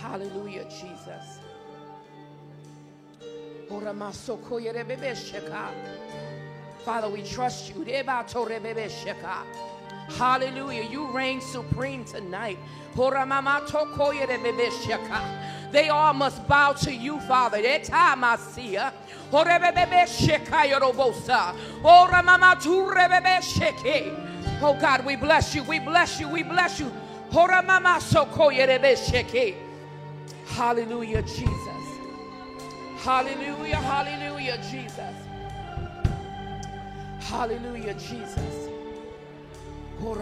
Hallelujah, Jesus. Father, we trust you. Hallelujah. You reign supreme tonight. They all must bow to you, Father. That time I see. Oh God, we bless you. We bless you. We bless you. Oh, Sheke. Hallelujah, Jesus. Hallelujah, hallelujah, Jesus. Hallelujah, Jesus. Oh,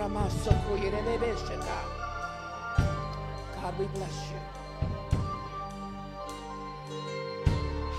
God, we bless you.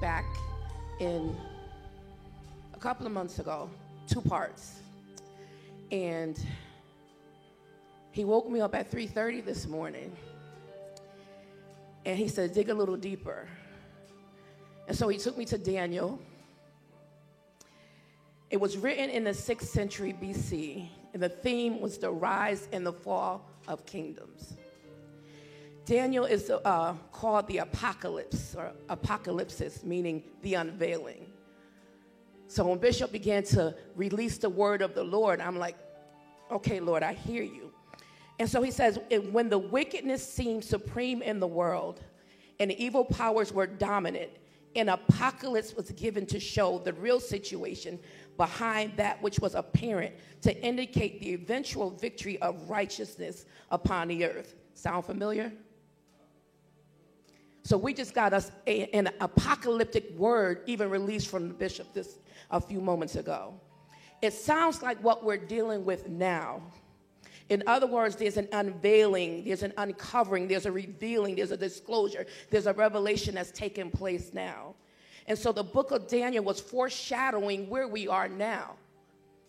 back in a couple of months ago, two parts. And he woke me up at 3:30 this morning. And he said, dig a little deeper. And so he took me to Daniel. It was written in the 6th century BC, and the theme was the rise and the fall of kingdoms. Daniel is uh, called the apocalypse or apocalypsis, meaning the unveiling. So when Bishop began to release the word of the Lord, I'm like, okay, Lord, I hear you. And so he says, when the wickedness seemed supreme in the world and evil powers were dominant, an apocalypse was given to show the real situation behind that which was apparent to indicate the eventual victory of righteousness upon the earth. Sound familiar? So we just got us a, an apocalyptic word even released from the bishop this a few moments ago. It sounds like what we're dealing with now. In other words, there's an unveiling, there's an uncovering, there's a revealing, there's a disclosure, there's a revelation that's taking place now. And so the book of Daniel was foreshadowing where we are now.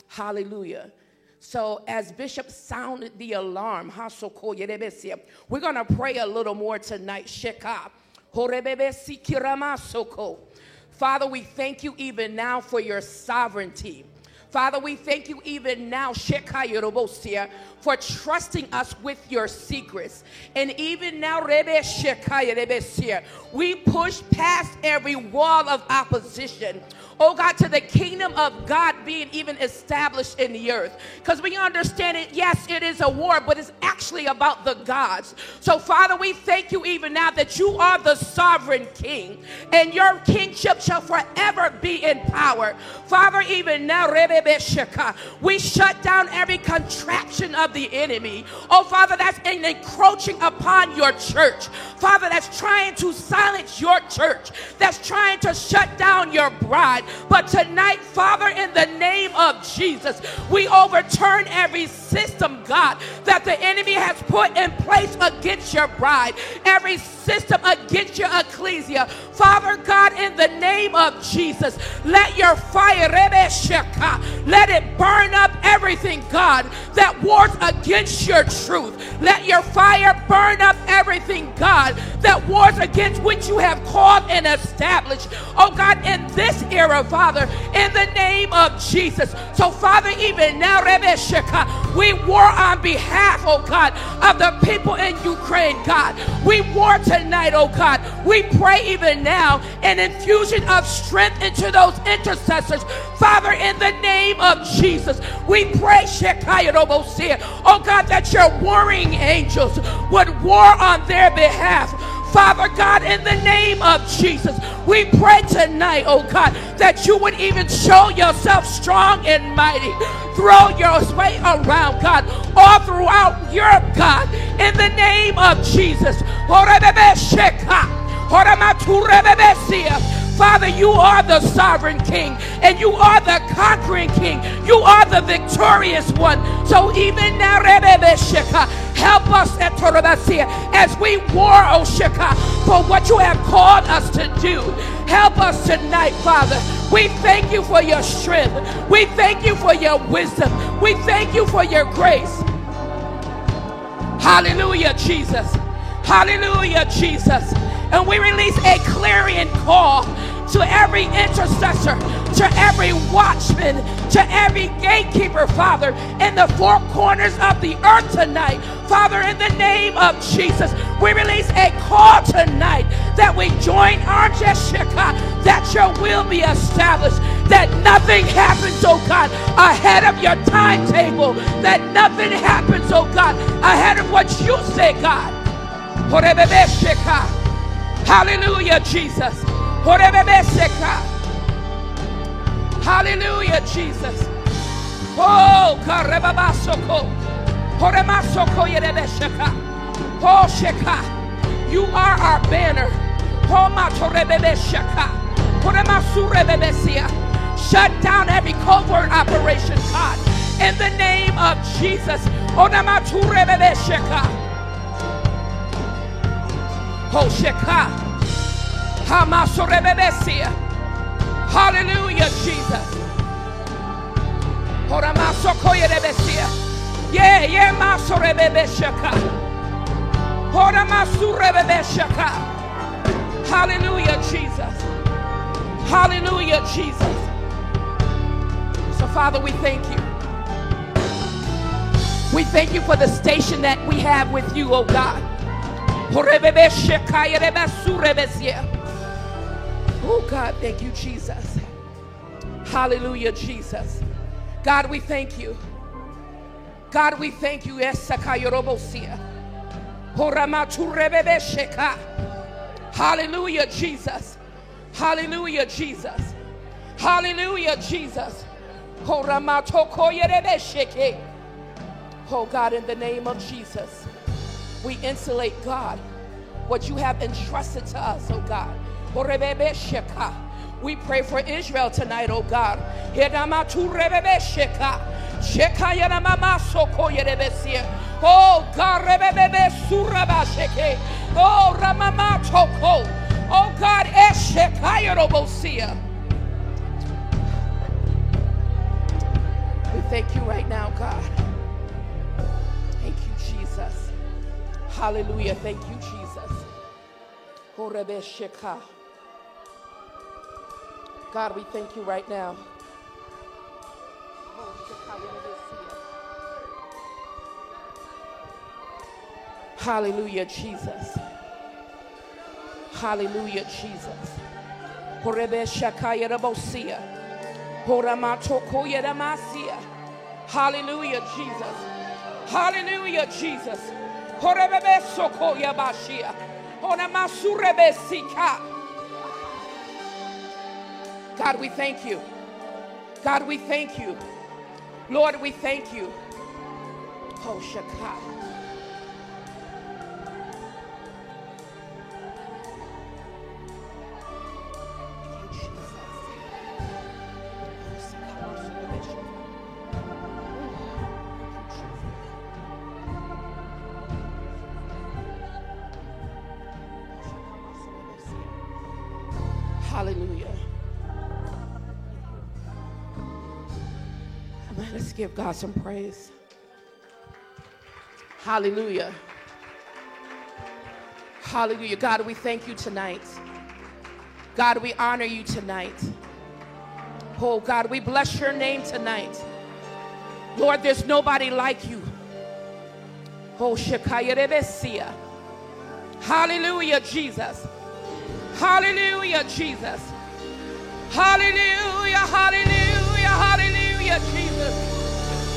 Hallelujah. So as Bishop sounded the alarm, we're going to pray a little more tonight. Father, we thank you even now for your sovereignty. Father, we thank you even now, Shekai Rubosia, for trusting us with your secrets. And even now, Rebbe Shekai Rebesia, we push past every wall of opposition oh God, to the kingdom of God being even established in the earth. Because we understand it, yes, it is a war, but it's actually about the gods. So, Father, we thank you even now that you are the sovereign king, and your kingship shall forever be in power. Father, even now, we shut down every contraption of the enemy. Oh, Father, that's encroaching upon your church. Father, that's trying to silence your church, that's trying to shut down your bride. But tonight, Father, in the name of Jesus, we overturn every system, God, that the enemy has put in place against your bride, every system against your Father God, in the name of Jesus, let your fire, let it burn up everything, God, that wars against your truth. Let your fire burn up everything, God, that wars against which you have called and established. Oh God, in this era, Father, in the name of Jesus. So, Father, even now, we war on behalf, oh God, of the people in Ukraine, God. We war tonight, oh God. We pray even now an infusion of strength into those intercessors. Father, in the name of Jesus, we pray, Robosia, oh God, that your warring angels would war on their behalf. Father God, in the name of Jesus, we pray tonight, oh God, that you would even show yourself strong and mighty. Throw your way around, God, all throughout Europe, God, in the name of Jesus. Father, you are the sovereign king and you are the conquering king. You are the victorious one. So even now, help us at as we war, O Sheka, for what you have called us to do. Help us tonight, Father. We thank you for your strength. We thank you for your wisdom. We thank you for your grace. Hallelujah, Jesus. Hallelujah, Jesus. And we release a clarion call to every intercessor, to every watchman, to every gatekeeper, Father, in the four corners of the earth tonight. Father, in the name of Jesus, we release a call tonight that we join our Jessica, that your will be established, that nothing happens, oh God, ahead of your timetable, that nothing happens, oh God, ahead of what you say, God. Hallelujah, Jesus. Hallelujah, Jesus. Oh, Karebabasoko. Horemasoko Yerebesheka. Oh, Sheka. You are our banner. Homa Torebebesheka. Horemasurebebesia. Shut down every covert operation, God. In the name of Jesus. Honamaturebebesheka. Oh, Sheka. Hallelujah, Jesus. Yeah, yeah, Hallelujah, Jesus. Hallelujah, Jesus. So, Father, we thank you. We thank you for the station that we have with you, oh God. Oh, God, thank you, Jesus. Hallelujah, Jesus. God, we thank you. God, we thank you. Hallelujah, Jesus. Hallelujah, Jesus. Hallelujah, Jesus. Oh, God, in the name of Jesus, we insulate, God, what you have entrusted to us, oh God. We pray for Israel tonight, oh God. Oh God, Oh. Oh God, Hallelujah. Thank you, Jesus. God, we thank you right now. Hallelujah, Jesus. Hallelujah, Jesus. Hallelujah, Jesus. Hallelujah, Jesus. Horebe soko yabashia. Horamasure sika. God, we thank you. God, we thank you. Lord, we thank you. Oh, Shaka. give God some praise. Hallelujah. Hallelujah. God, we thank you tonight. God, we honor you tonight. Oh, God, we bless your name tonight. Lord, there's nobody like you. Oh. Hallelujah, Jesus. Hallelujah, Jesus. Hallelujah, hallelujah, hallelujah, Jesus.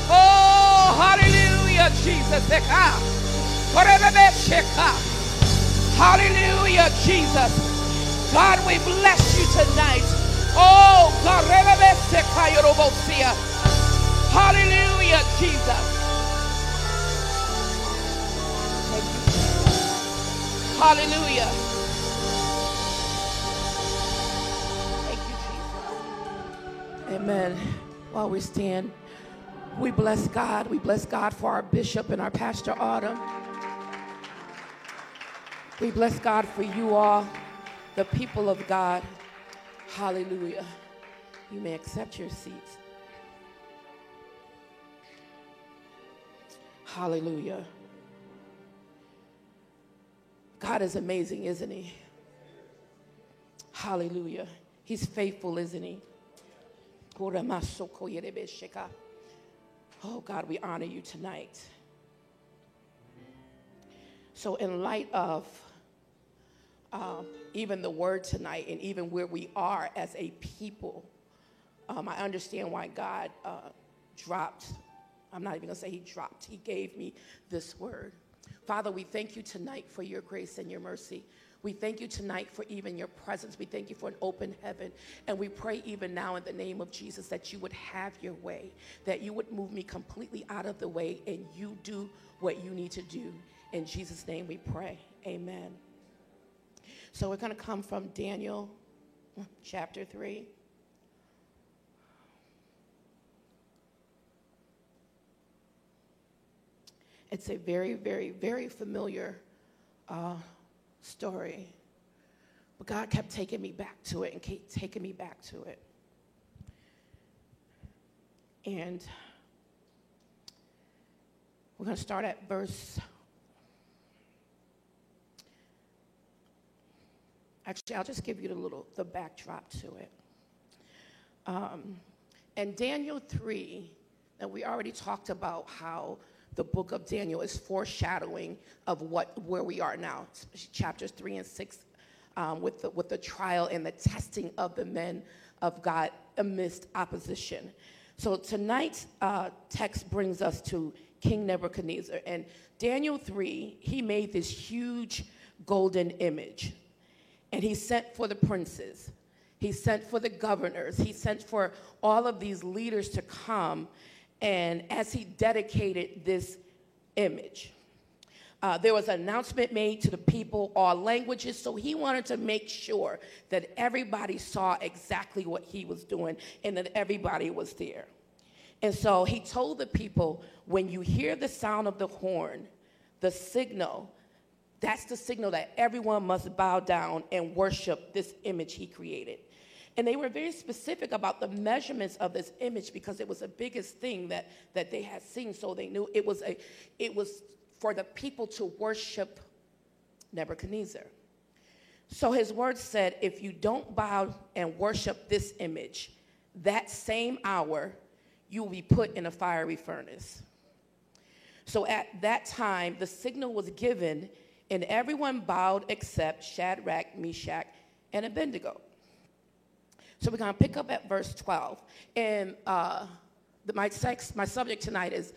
Oh, hallelujah, Jesus. Hallelujah, Jesus. God, we bless you tonight. Oh, God. Hallelujah, Jesus. Thank you, Hallelujah. Thank you, Jesus. Amen. While we stand, we bless God. We bless God for our bishop and our pastor Autumn. We bless God for you all, the people of God. Hallelujah. You may accept your seats. Hallelujah. God is amazing, isn't He? Hallelujah. He's faithful, isn't He? Oh, God, we honor you tonight. So, in light of um, even the word tonight and even where we are as a people, um, I understand why God uh, dropped. I'm not even going to say He dropped, He gave me this word. Father, we thank you tonight for your grace and your mercy. We thank you tonight for even your presence. We thank you for an open heaven. And we pray even now in the name of Jesus that you would have your way, that you would move me completely out of the way and you do what you need to do. In Jesus' name we pray. Amen. So we're going to come from Daniel chapter 3. It's a very, very, very familiar uh, story. But God kept taking me back to it and kept taking me back to it. And we're going to start at verse. Actually, I'll just give you the little the backdrop to it. Um, and Daniel 3, and we already talked about how the book of Daniel is foreshadowing of what where we are now, chapters three and six, um, with the with the trial and the testing of the men of God amidst opposition. So tonight's uh, text brings us to King Nebuchadnezzar and Daniel three. He made this huge golden image, and he sent for the princes. He sent for the governors. He sent for all of these leaders to come and as he dedicated this image. Uh, there was an announcement made to the people, all languages, so he wanted to make sure that everybody saw exactly what he was doing and that everybody was there. And so he told the people when you hear the sound of the horn, the signal, that's the signal that everyone must bow down and worship this image he created. And they were very specific about the measurements of this image because it was the biggest thing that, that they had seen. So they knew it was, a, it was for the people to worship Nebuchadnezzar. So his words said, if you don't bow and worship this image, that same hour you will be put in a fiery furnace. So at that time, the signal was given, and everyone bowed except Shadrach, Meshach, and Abednego. So we're going to pick up at verse 12. And uh, the, my, sex, my subject tonight is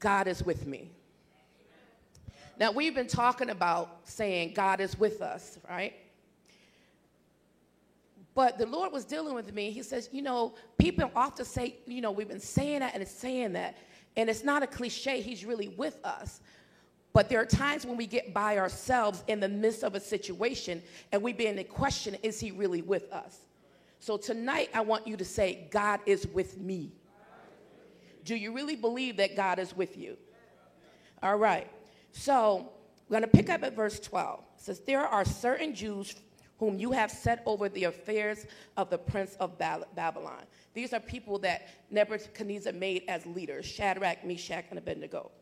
God is with me. Now, we've been talking about saying God is with us, right? But the Lord was dealing with me. He says, you know, people often say, you know, we've been saying that and it's saying that. And it's not a cliche, He's really with us. But there are times when we get by ourselves in the midst of a situation and we begin to question, is He really with us? So tonight, I want you to say, God is with me. Do you really believe that God is with you? All right. So we're going to pick up at verse 12. It says, There are certain Jews whom you have set over the affairs of the prince of Babylon. These are people that Nebuchadnezzar made as leaders Shadrach, Meshach, and Abednego.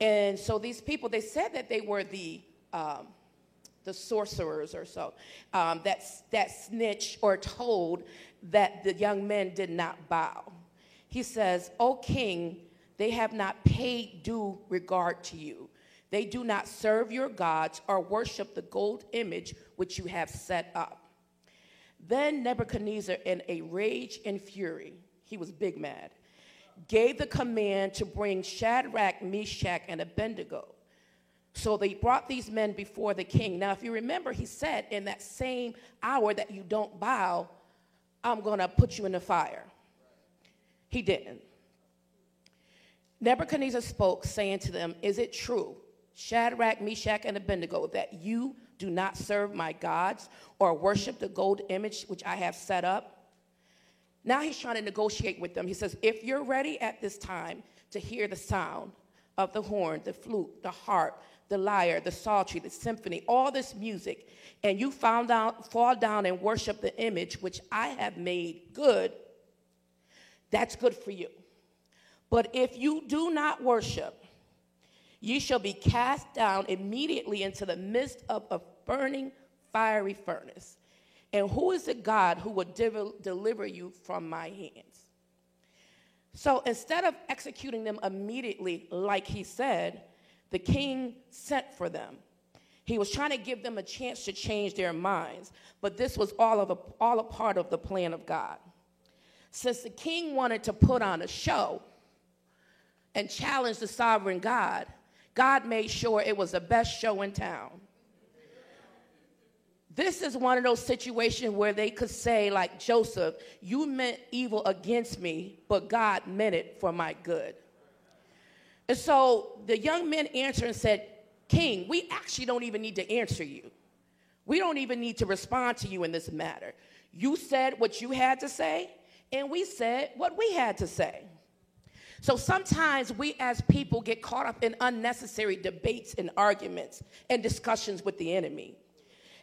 And so these people, they said that they were the um, the sorcerers or so, um, that, that snitch or told that the young men did not bow. He says, O king, they have not paid due regard to you. They do not serve your gods or worship the gold image which you have set up. Then Nebuchadnezzar, in a rage and fury, he was big mad, gave the command to bring Shadrach, Meshach, and Abednego. So they brought these men before the king. Now, if you remember, he said in that same hour that you don't bow, I'm going to put you in the fire. He didn't. Nebuchadnezzar spoke, saying to them, Is it true, Shadrach, Meshach, and Abednego, that you do not serve my gods or worship the gold image which I have set up? Now he's trying to negotiate with them. He says, If you're ready at this time to hear the sound of the horn, the flute, the harp, the lyre, the psaltery, the symphony, all this music, and you found out, fall down and worship the image which I have made good, that's good for you. But if you do not worship, ye shall be cast down immediately into the midst of a burning fiery furnace. And who is the God who will de- deliver you from my hands? So instead of executing them immediately, like he said, the king sent for them. He was trying to give them a chance to change their minds, but this was all, of a, all a part of the plan of God. Since the king wanted to put on a show and challenge the sovereign God, God made sure it was the best show in town. This is one of those situations where they could say, like Joseph, you meant evil against me, but God meant it for my good. And so the young men answered and said, King, we actually don't even need to answer you. We don't even need to respond to you in this matter. You said what you had to say, and we said what we had to say. So sometimes we as people get caught up in unnecessary debates and arguments and discussions with the enemy.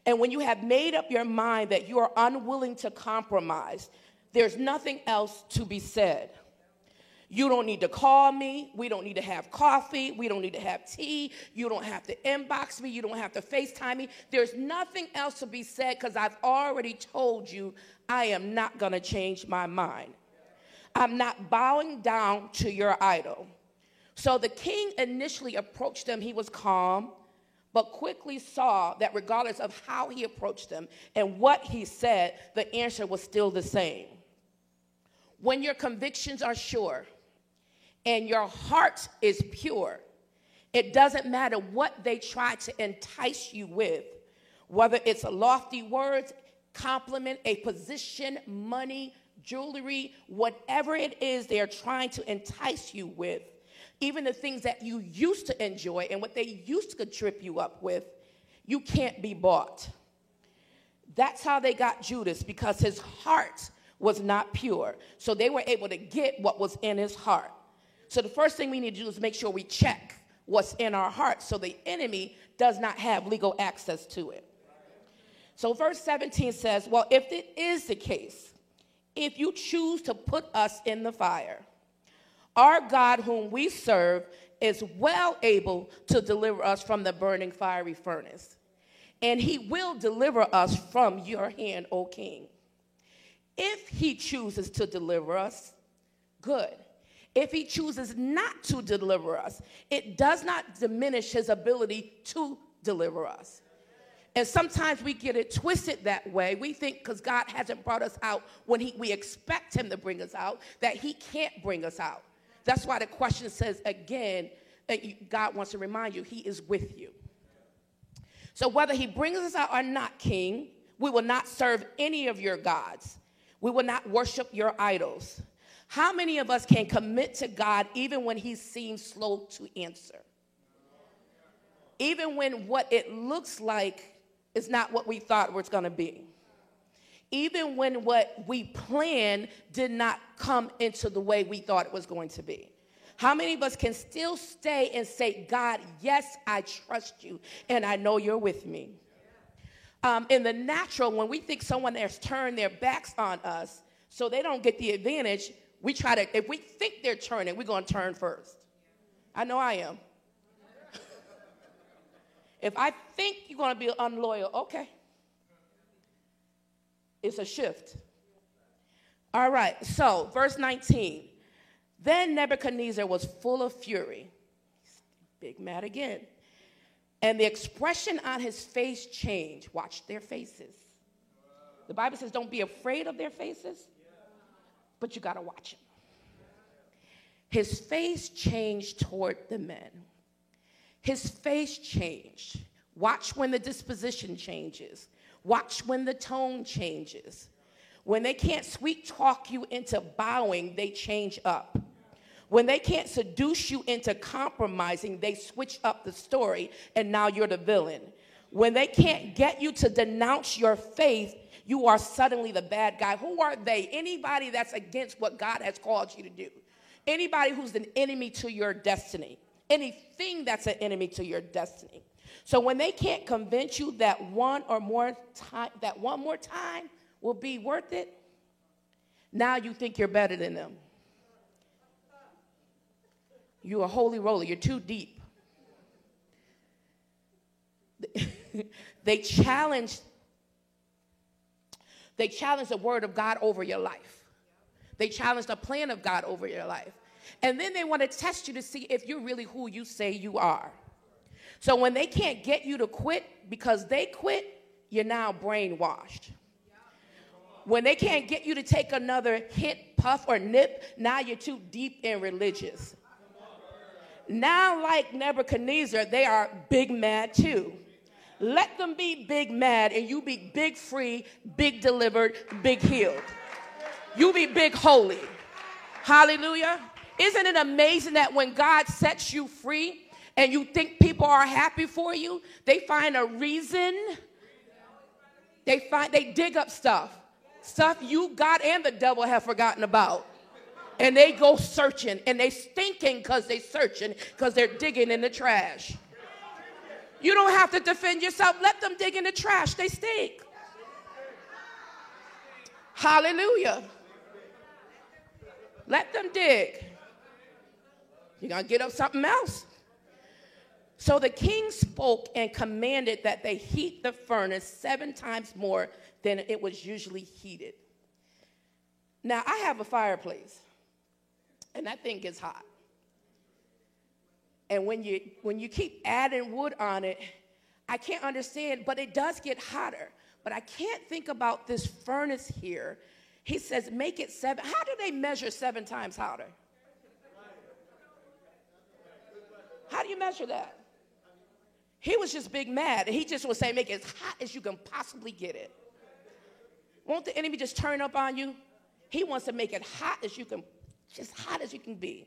And when you have made up your mind that you are unwilling to compromise, there's nothing else to be said. You don't need to call me. We don't need to have coffee. We don't need to have tea. You don't have to inbox me. You don't have to FaceTime me. There's nothing else to be said because I've already told you I am not going to change my mind. I'm not bowing down to your idol. So the king initially approached them. He was calm but quickly saw that regardless of how he approached them and what he said, the answer was still the same. When your convictions are sure and your heart is pure, it doesn't matter what they try to entice you with, whether it's lofty words, compliment, a position, money, jewelry, whatever it is they're trying to entice you with even the things that you used to enjoy and what they used to trip you up with, you can't be bought. That's how they got Judas because his heart was not pure. So they were able to get what was in his heart. So the first thing we need to do is make sure we check what's in our heart so the enemy does not have legal access to it. So verse 17 says, Well, if it is the case, if you choose to put us in the fire, our God, whom we serve, is well able to deliver us from the burning fiery furnace. And he will deliver us from your hand, O king. If he chooses to deliver us, good. If he chooses not to deliver us, it does not diminish his ability to deliver us. And sometimes we get it twisted that way. We think because God hasn't brought us out when he, we expect him to bring us out, that he can't bring us out. That's why the question says again, uh, God wants to remind you, He is with you. So whether He brings us out or not, King, we will not serve any of your gods. We will not worship your idols. How many of us can commit to God even when He seems slow to answer? Even when what it looks like is not what we thought it was going to be even when what we planned did not come into the way we thought it was going to be. How many of us can still stay and say, God, yes, I trust you, and I know you're with me? Um, in the natural, when we think someone has turned their backs on us so they don't get the advantage, we try to, if we think they're turning, we're going to turn first. I know I am. if I think you're going to be unloyal, okay. It's a shift. All right, so verse 19. Then Nebuchadnezzar was full of fury. Big mad again. And the expression on his face changed. Watch their faces. The Bible says, don't be afraid of their faces, but you got to watch him. His face changed toward the men. His face changed. Watch when the disposition changes. Watch when the tone changes. When they can't sweet talk you into bowing, they change up. When they can't seduce you into compromising, they switch up the story and now you're the villain. When they can't get you to denounce your faith, you are suddenly the bad guy. Who are they? Anybody that's against what God has called you to do. Anybody who's an enemy to your destiny. Anything that's an enemy to your destiny. So when they can't convince you that one or more time, that one more time will be worth it, now you think you're better than them. You're a holy roller. You're too deep. they challenge they challenge the word of God over your life. They challenge the plan of God over your life. And then they want to test you to see if you're really who you say you are. So when they can't get you to quit because they quit, you're now brainwashed. When they can't get you to take another hit, puff, or nip, now you're too deep in religious. Now, like Nebuchadnezzar, they are big mad too. Let them be big mad and you be big free, big delivered, big healed. You be big holy. Hallelujah. Isn't it amazing that when God sets you free and you think people are happy for you, they find a reason. They find they dig up stuff. Stuff you, God, and the devil have forgotten about and they go searching and they stinking because they searching because they're digging in the trash. You don't have to defend yourself. Let them dig in the trash. They stink. Hallelujah. Let them dig. You're going to get up something else. So the king spoke and commanded that they heat the furnace seven times more than it was usually heated. Now, I have a fireplace and that thing gets hot. And when you when you keep adding wood on it, I can't understand, but it does get hotter. But I can't think about this furnace here. He says, make it seven. How do they measure seven times hotter? How do you measure that? He was just big mad. He just was saying, make it as hot as you can possibly get it. Won't the enemy just turn up on you? He wants to make it hot as you can just hot as you can be.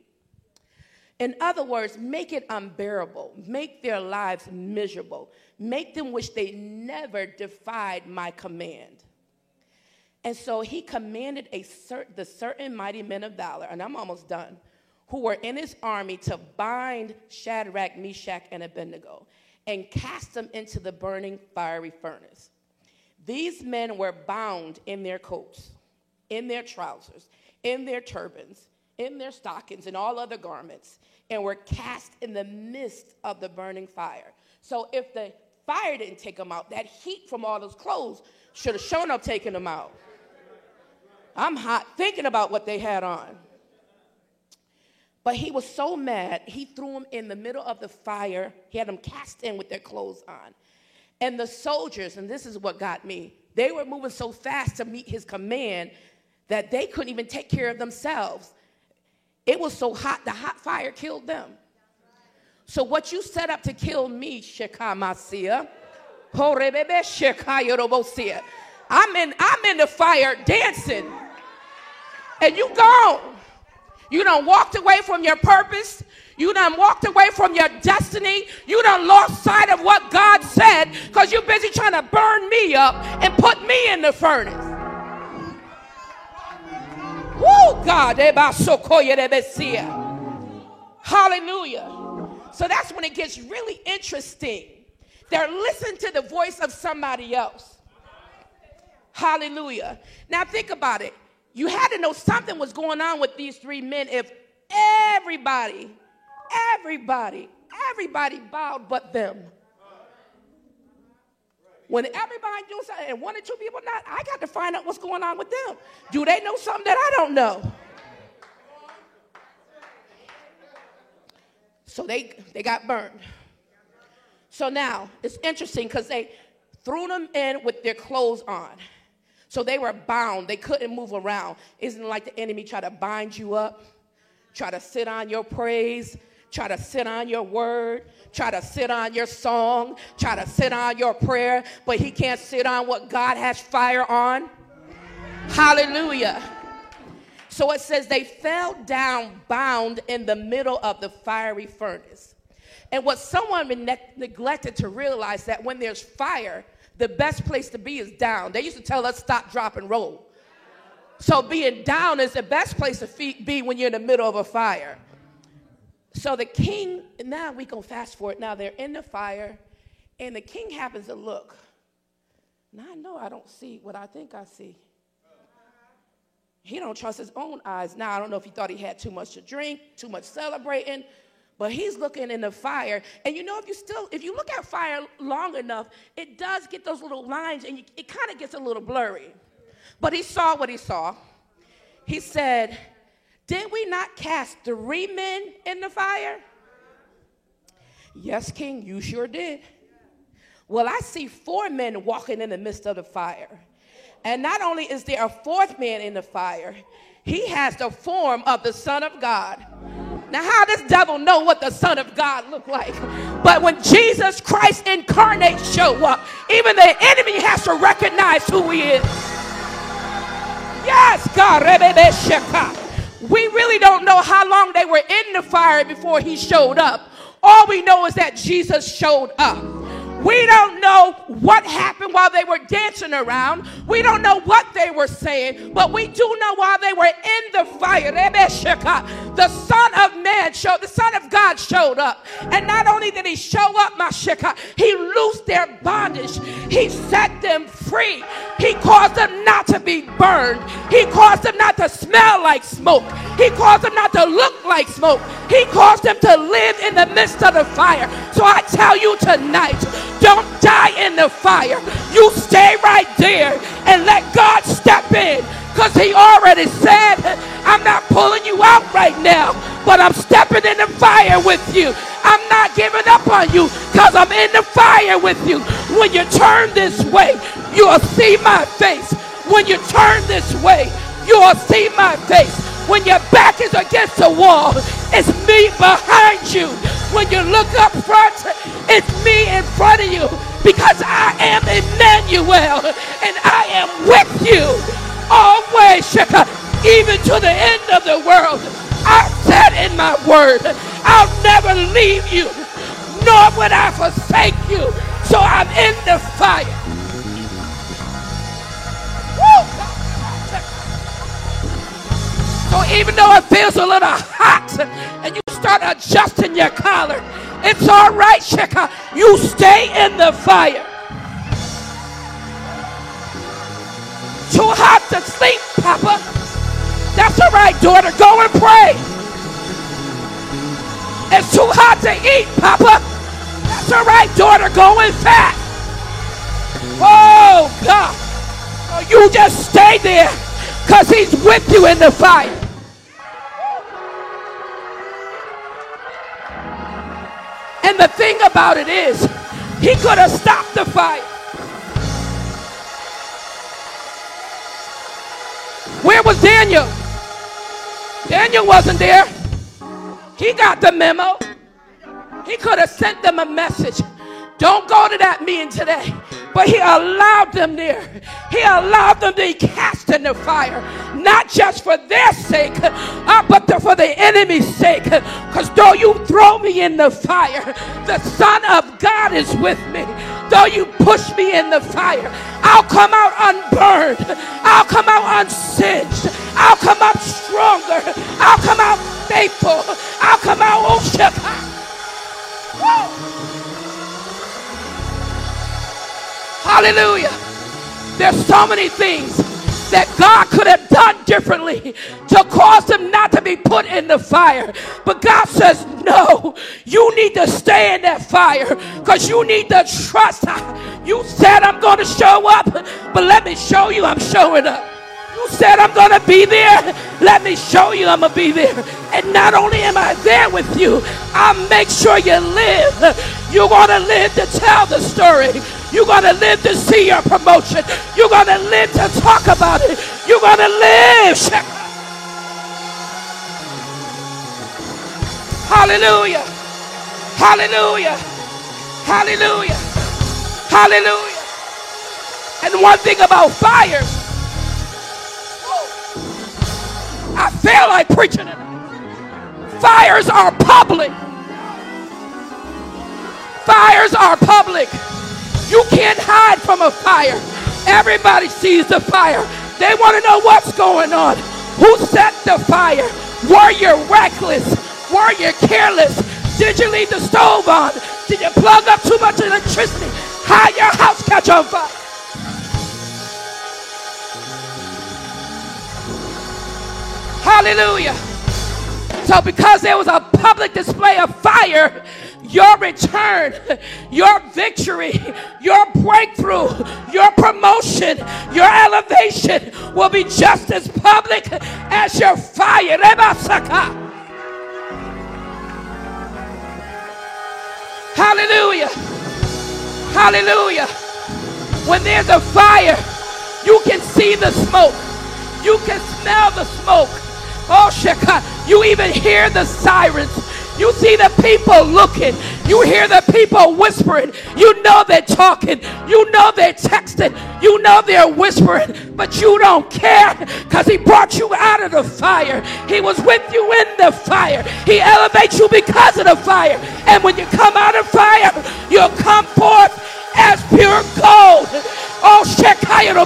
In other words, make it unbearable, make their lives miserable, make them wish they never defied my command. And so he commanded a cert- the certain mighty men of valor, and I'm almost done, who were in his army to bind Shadrach, Meshach, and Abednego and cast them into the burning fiery furnace. These men were bound in their coats, in their trousers, in their turbans in their stockings and all other garments and were cast in the midst of the burning fire. So if the fire didn't take them out, that heat from all those clothes should have shown up taking them out. I'm hot thinking about what they had on. But he was so mad, he threw them in the middle of the fire. He had them cast in with their clothes on. And the soldiers, and this is what got me, they were moving so fast to meet his command that they couldn't even take care of themselves. It was so hot, the hot fire killed them. So what you set up to kill me, Shekamasia, I'm in, I'm in the fire dancing. And you gone. You done walked away from your purpose. You done walked away from your destiny. You done lost sight of what God said because you're busy trying to burn me up and put me in the furnace. Woo, God. Eh, Hallelujah. So that's when it gets really interesting. They're listening to the voice of somebody else. Hallelujah. Now think about it. You had to know something was going on with these three men if everybody, everybody, everybody bowed but them. When everybody do something and one or two people not, I got to find out what's going on with them. Do they know something that I don't know? So they, they got burned. So now it's interesting because they threw them in with their clothes on. So they were bound. They couldn't move around. Isn't like the enemy try to bind you up, try to sit on your praise, try to sit on your word, try to sit on your song, try to sit on your prayer, but he can't sit on what God has fire on. Hallelujah. So it says they fell down bound in the middle of the fiery furnace. And what someone neglected to realize that when there's fire, the best place to be is down. They used to tell us stop, drop, and roll. So being down is the best place to be when you're in the middle of a fire. So the king, now we can fast forward. Now they're in the fire, and the king happens to look. Now I know I don't see what I think I see. He don't trust his own eyes. Now I don't know if he thought he had too much to drink, too much celebrating, but he's looking in the fire. And you know, if you still, if you look at fire long enough, it does get those little lines, and you, it kind of gets a little blurry. But he saw what he saw. He said, Did we not cast three men in the fire? Yes, King, you sure did. Well, I see four men walking in the midst of the fire. And not only is there a fourth man in the fire, he has the form of the Son of God. Now, how does devil know what the Son of God looked like? But when Jesus Christ incarnate show up, even the enemy has to recognize who he is. Yes, God. We really don't know how long they were in the fire before he showed up. All we know is that Jesus showed up. We don't know what happened while they were dancing around. We don't know what they were saying, but we do know while they were in the fire, the Son of Man showed, the Son of God showed up. And not only did he show up, Mashika, he loosed their bondage. He set them free. He caused them not to be burned. He caused them not to smell like smoke. He caused them not to look like smoke. He caused them to live in the midst of the fire. So I tell you tonight, don't die in the fire. You stay right there and let God step in. Because he already said, I'm not pulling you out right now, but I'm stepping in the fire with you. I'm not giving up on you because I'm in the fire with you. When you turn this way, you'll see my face. When you turn this way, you'll see my face. When your back is against the wall, it's me behind you. When you look up front, it's me in front of you because I am Emmanuel and I am with you always, even to the end of the world. I said in my word, I'll never leave you, nor would I forsake you. So I'm in the fire. Even though it feels a little hot and you start adjusting your collar, it's all right, Sheka. You stay in the fire. Too hot to sleep, Papa. That's all right, daughter. Go and pray. It's too hot to eat, Papa. That's all right, daughter. Go and fast. Oh, God. Oh, you just stay there because he's with you in the fire. And the thing about it is, he could have stopped the fire. Where was Daniel? Daniel wasn't there. He got the memo. He could have sent them a message. Don't go to that meeting today. But he allowed them there. He allowed them to be cast in the fire, not just for their sake, uh, but the, for the enemy's sake. Because though you throw me in the fire, the Son of God is with me. Though you push me in the fire, I'll come out unburned. I'll come out unsinged. I'll come out stronger. I'll come out faithful. I'll come out oh, Woo! Hallelujah. There's so many things that God could have done differently to cause them not to be put in the fire. But God says, no, you need to stay in that fire because you need to trust. You said I'm going to show up, but let me show you I'm showing up. You said I'm going to be there. Let me show you I'm going to be there. And not only am I there with you, I'll make sure you live. You're going to live to tell the story. You're going to live to see your promotion. You're going to live to talk about it. You're going to live. Hallelujah. Hallelujah. Hallelujah. Hallelujah. And one thing about fire, I feel like preaching it. Fires are public. Fires are public. You can't hide from a fire. Everybody sees the fire. They want to know what's going on. Who set the fire? Were you reckless? Were you careless? Did you leave the stove on? Did you plug up too much electricity? How your house catch on fire? Hallelujah. So, because there was a public display of fire, your return, your victory, your breakthrough, your promotion, your elevation will be just as public as your fire. Hallelujah. Hallelujah. When there's a fire, you can see the smoke. You can smell the smoke. Oh, Shekinah. You even hear the sirens. You see the people looking. You hear the people whispering. You know they're talking. You know they're texting. You know they're whispering. But you don't care because He brought you out of the fire. He was with you in the fire. He elevates you because of the fire. And when you come out of fire, you'll come forth as pure gold. Oh, Shekinah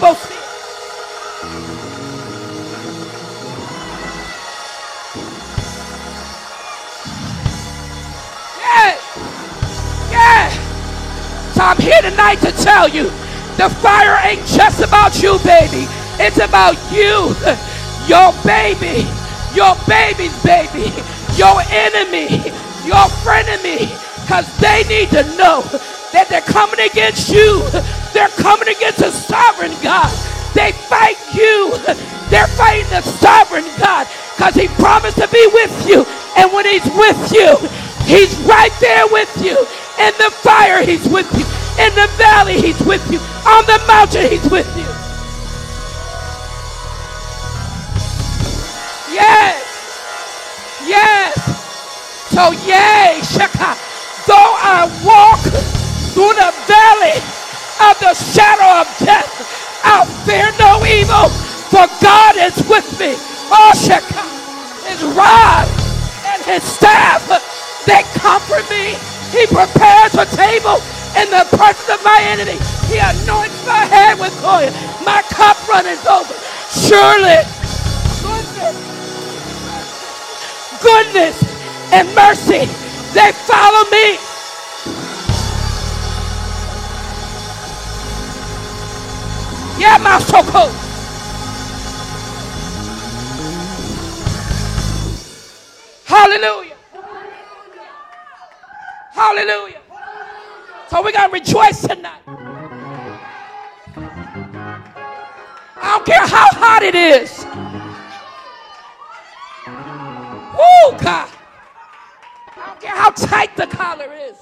So I'm here tonight to tell you the fire ain't just about you, baby. It's about you, your baby, your baby's baby, your enemy, your frenemy. Because they need to know that they're coming against you. They're coming against a sovereign God. They fight you. They're fighting the sovereign God because he promised to be with you. And when he's with you, he's right there with you. In the fire, he's with you. In the valley, he's with you. On the mountain, he's with you. Yes. Yes. So, yay, Shaka. Though I walk through the valley of the shadow of death, I'll fear no evil, for God is with me. Oh, Shaka. His rod and his staff, me. He prepares a table in the presence of my enemy. He anoints my head with oil. My cup runneth over. Surely, goodness, goodness and mercy, they follow me. Yeah, my so Hallelujah. Hallelujah. So we got to rejoice tonight. I don't care how hot it is. Oh, God. I don't care how tight the collar is.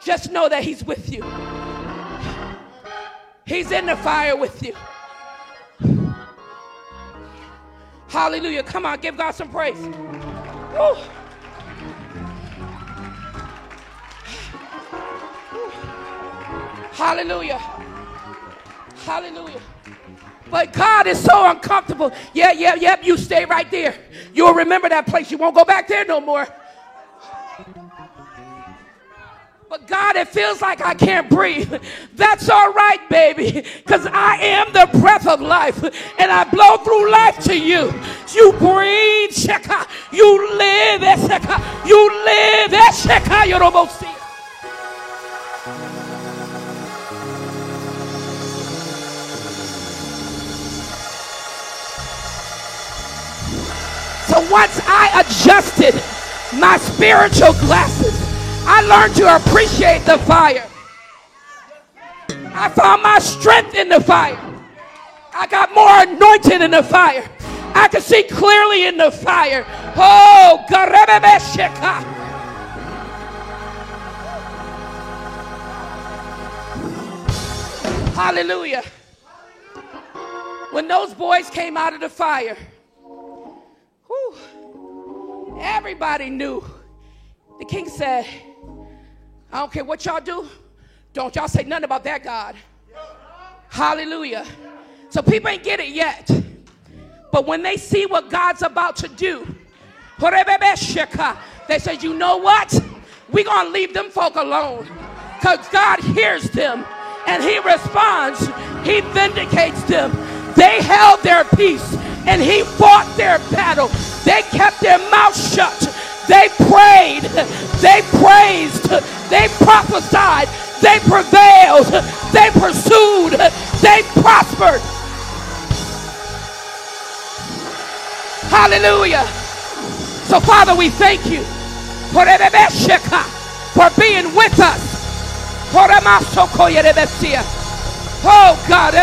Just know that He's with you. He's in the fire with you. Hallelujah. Come on, give God some praise. Woo. Hallelujah. Hallelujah. But God is so uncomfortable. Yeah, yeah, yeah, you stay right there. You'll remember that place. You won't go back there no more. But God, it feels like I can't breathe. That's all right, baby, because I am the breath of life and I blow through life to you. You breathe, Sheka. You live, Sheka. You live, Sheka. You see. So once I adjusted my spiritual glasses, I learned to appreciate the fire. I found my strength in the fire. I got more anointed in the fire. I could see clearly in the fire. Oh. Hallelujah. When those boys came out of the fire. Everybody knew. The king said, I don't care what y'all do, don't y'all say nothing about that God. Hallelujah. So people ain't get it yet. But when they see what God's about to do, they say, you know what? We're going to leave them folk alone. Because God hears them and He responds, He vindicates them. They held their peace and He fought their battle. They kept their mouth shut. They prayed. They praised. They prophesied. They prevailed. They pursued. They prospered. Hallelujah. So, Father, we thank you for being with us. Oh God,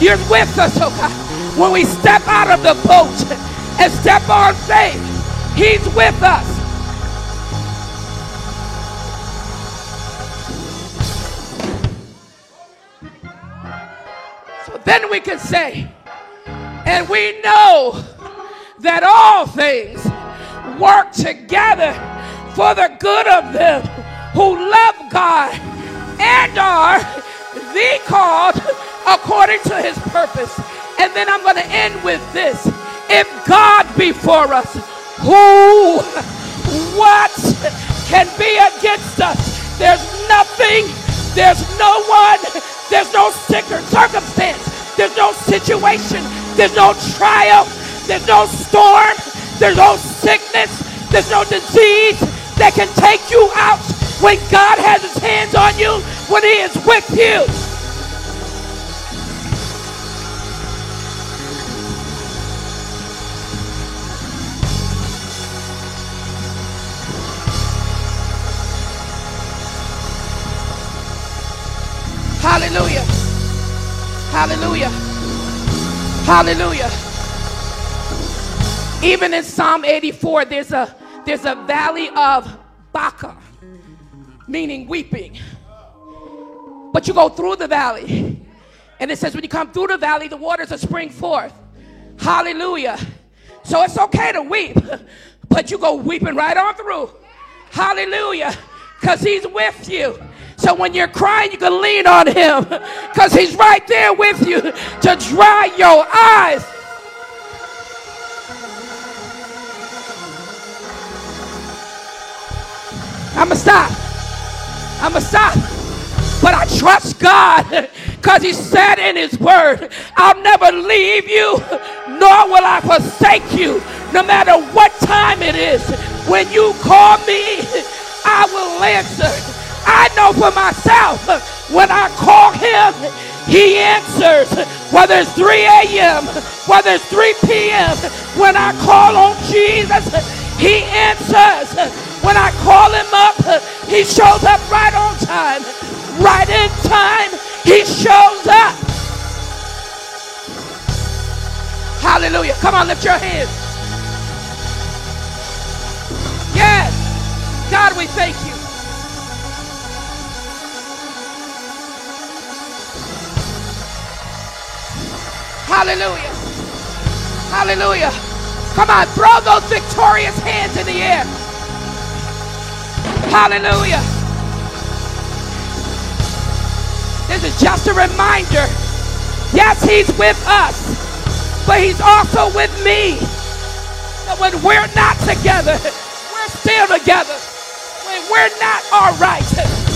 you're with us, oh God. When we step out of the boat and step on faith, He's with us. So then we can say, and we know that all things work together for the good of them who love God and are the called according to his purpose. And then I'm going to end with this. If God be for us, who, what can be against us? There's nothing, there's no one, there's no circumstance, there's no situation, there's no trial, there's no storm, there's no sickness, there's no disease that can take you out when God has his hands on you, when he is with you. Hallelujah. Hallelujah. Hallelujah. Even in Psalm 84, there's a there's a valley of Baca, meaning weeping. But you go through the valley. And it says when you come through the valley, the waters will spring forth. Hallelujah. So it's okay to weep, but you go weeping right on through. Hallelujah. Because he's with you. So when you're crying, you can lean on him because he's right there with you to dry your eyes. I'ma stop. I'ma stop. But I trust God because He said in His Word, I'll never leave you, nor will I forsake you, no matter what time it is. When you call me, I will answer. I know for myself, uh, when I call Him, He answers. Whether it's 3 a.m., whether it's 3 p.m., when I call on Jesus, He answers. When I call him up, he shows up right on time. Right in time, he shows up. Hallelujah. Come on, lift your hands. Yes. God, we thank you. Hallelujah. Hallelujah. Come on, throw those victorious hands in the air. Hallelujah. This is just a reminder. Yes, he's with us, but he's also with me. And when we're not together, we're still together. When we're not all right,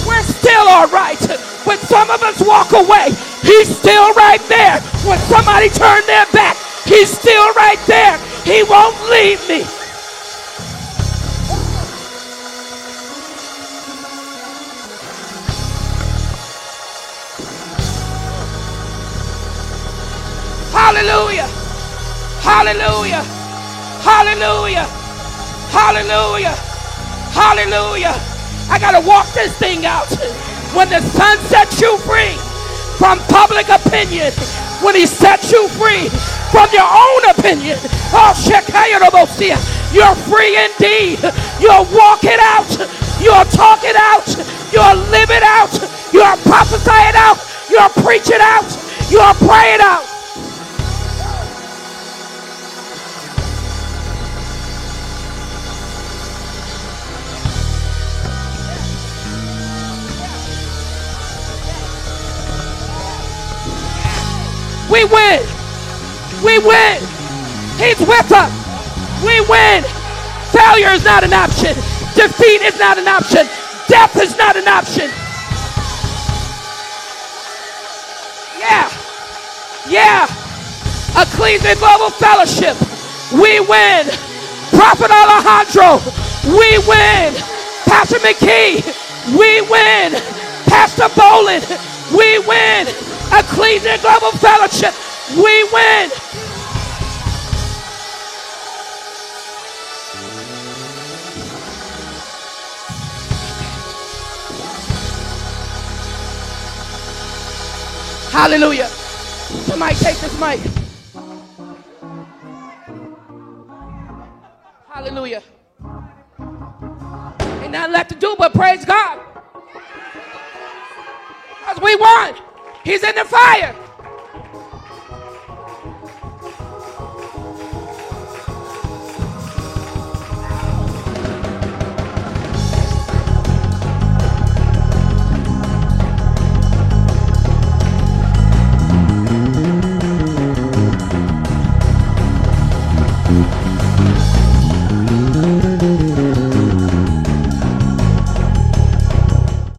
we're still all right. When some of us walk away, he's still right there. When somebody turned their back, he's still right there. He won't leave me. Hallelujah. Hallelujah. Hallelujah. Hallelujah. Hallelujah. I got to walk this thing out. When the Son sets you free from public opinion, when he sets you free from your own opinion, oh, you're free indeed. You'll walk it out. You'll talk it out. You'll live it out. You'll prophesy it out. You'll preach it out. You'll pray it out. We win. We win. He's with us. We win. Failure is not an option. Defeat is not an option. Death is not an option. Yeah. Yeah. Ecclesia Global Fellowship. We win. Prophet Alejandro. We win. Pastor McKee. We win. Pastor Boland. We win. Ecclesia Global Fellowship. We win. Hallelujah. Somebody take this mic. Hallelujah. Ain't nothing left to do but praise God. Because we won. He's in the fire.